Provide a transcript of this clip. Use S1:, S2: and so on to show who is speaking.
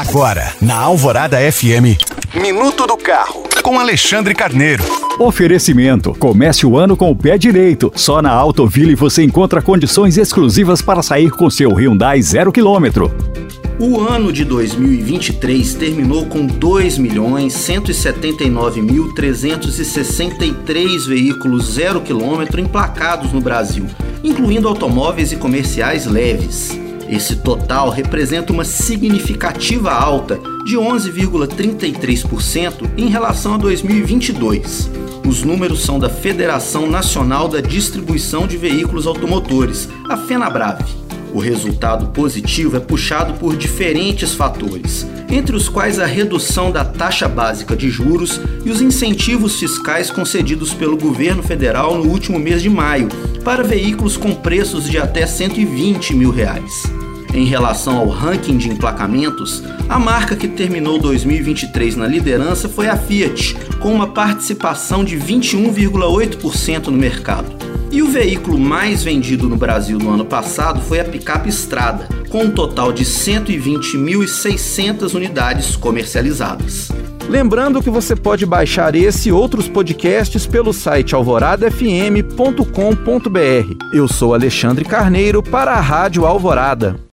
S1: Agora, na Alvorada FM, Minuto do Carro, com Alexandre Carneiro.
S2: Oferecimento. Comece o ano com o pé direito. Só na Autoville você encontra condições exclusivas para sair com seu Hyundai zero quilômetro.
S3: O ano de 2023 terminou com 2.179.363 veículos zero quilômetro emplacados no Brasil, incluindo automóveis e comerciais leves. Esse total representa uma significativa alta de 11,33% em relação a 2022. Os números são da Federação Nacional da Distribuição de Veículos Automotores, a FenaBrave. O resultado positivo é puxado por diferentes fatores, entre os quais a redução da taxa básica de juros e os incentivos fiscais concedidos pelo governo federal no último mês de maio para veículos com preços de até 120 mil reais. Em relação ao ranking de emplacamentos, a marca que terminou 2023 na liderança foi a Fiat, com uma participação de 21,8% no mercado. E o veículo mais vendido no Brasil no ano passado foi a picape Estrada, com um total de 120.600 unidades comercializadas. Lembrando que você pode baixar esse e outros podcasts pelo site alvoradafm.com.br. Eu sou Alexandre Carneiro para a Rádio Alvorada.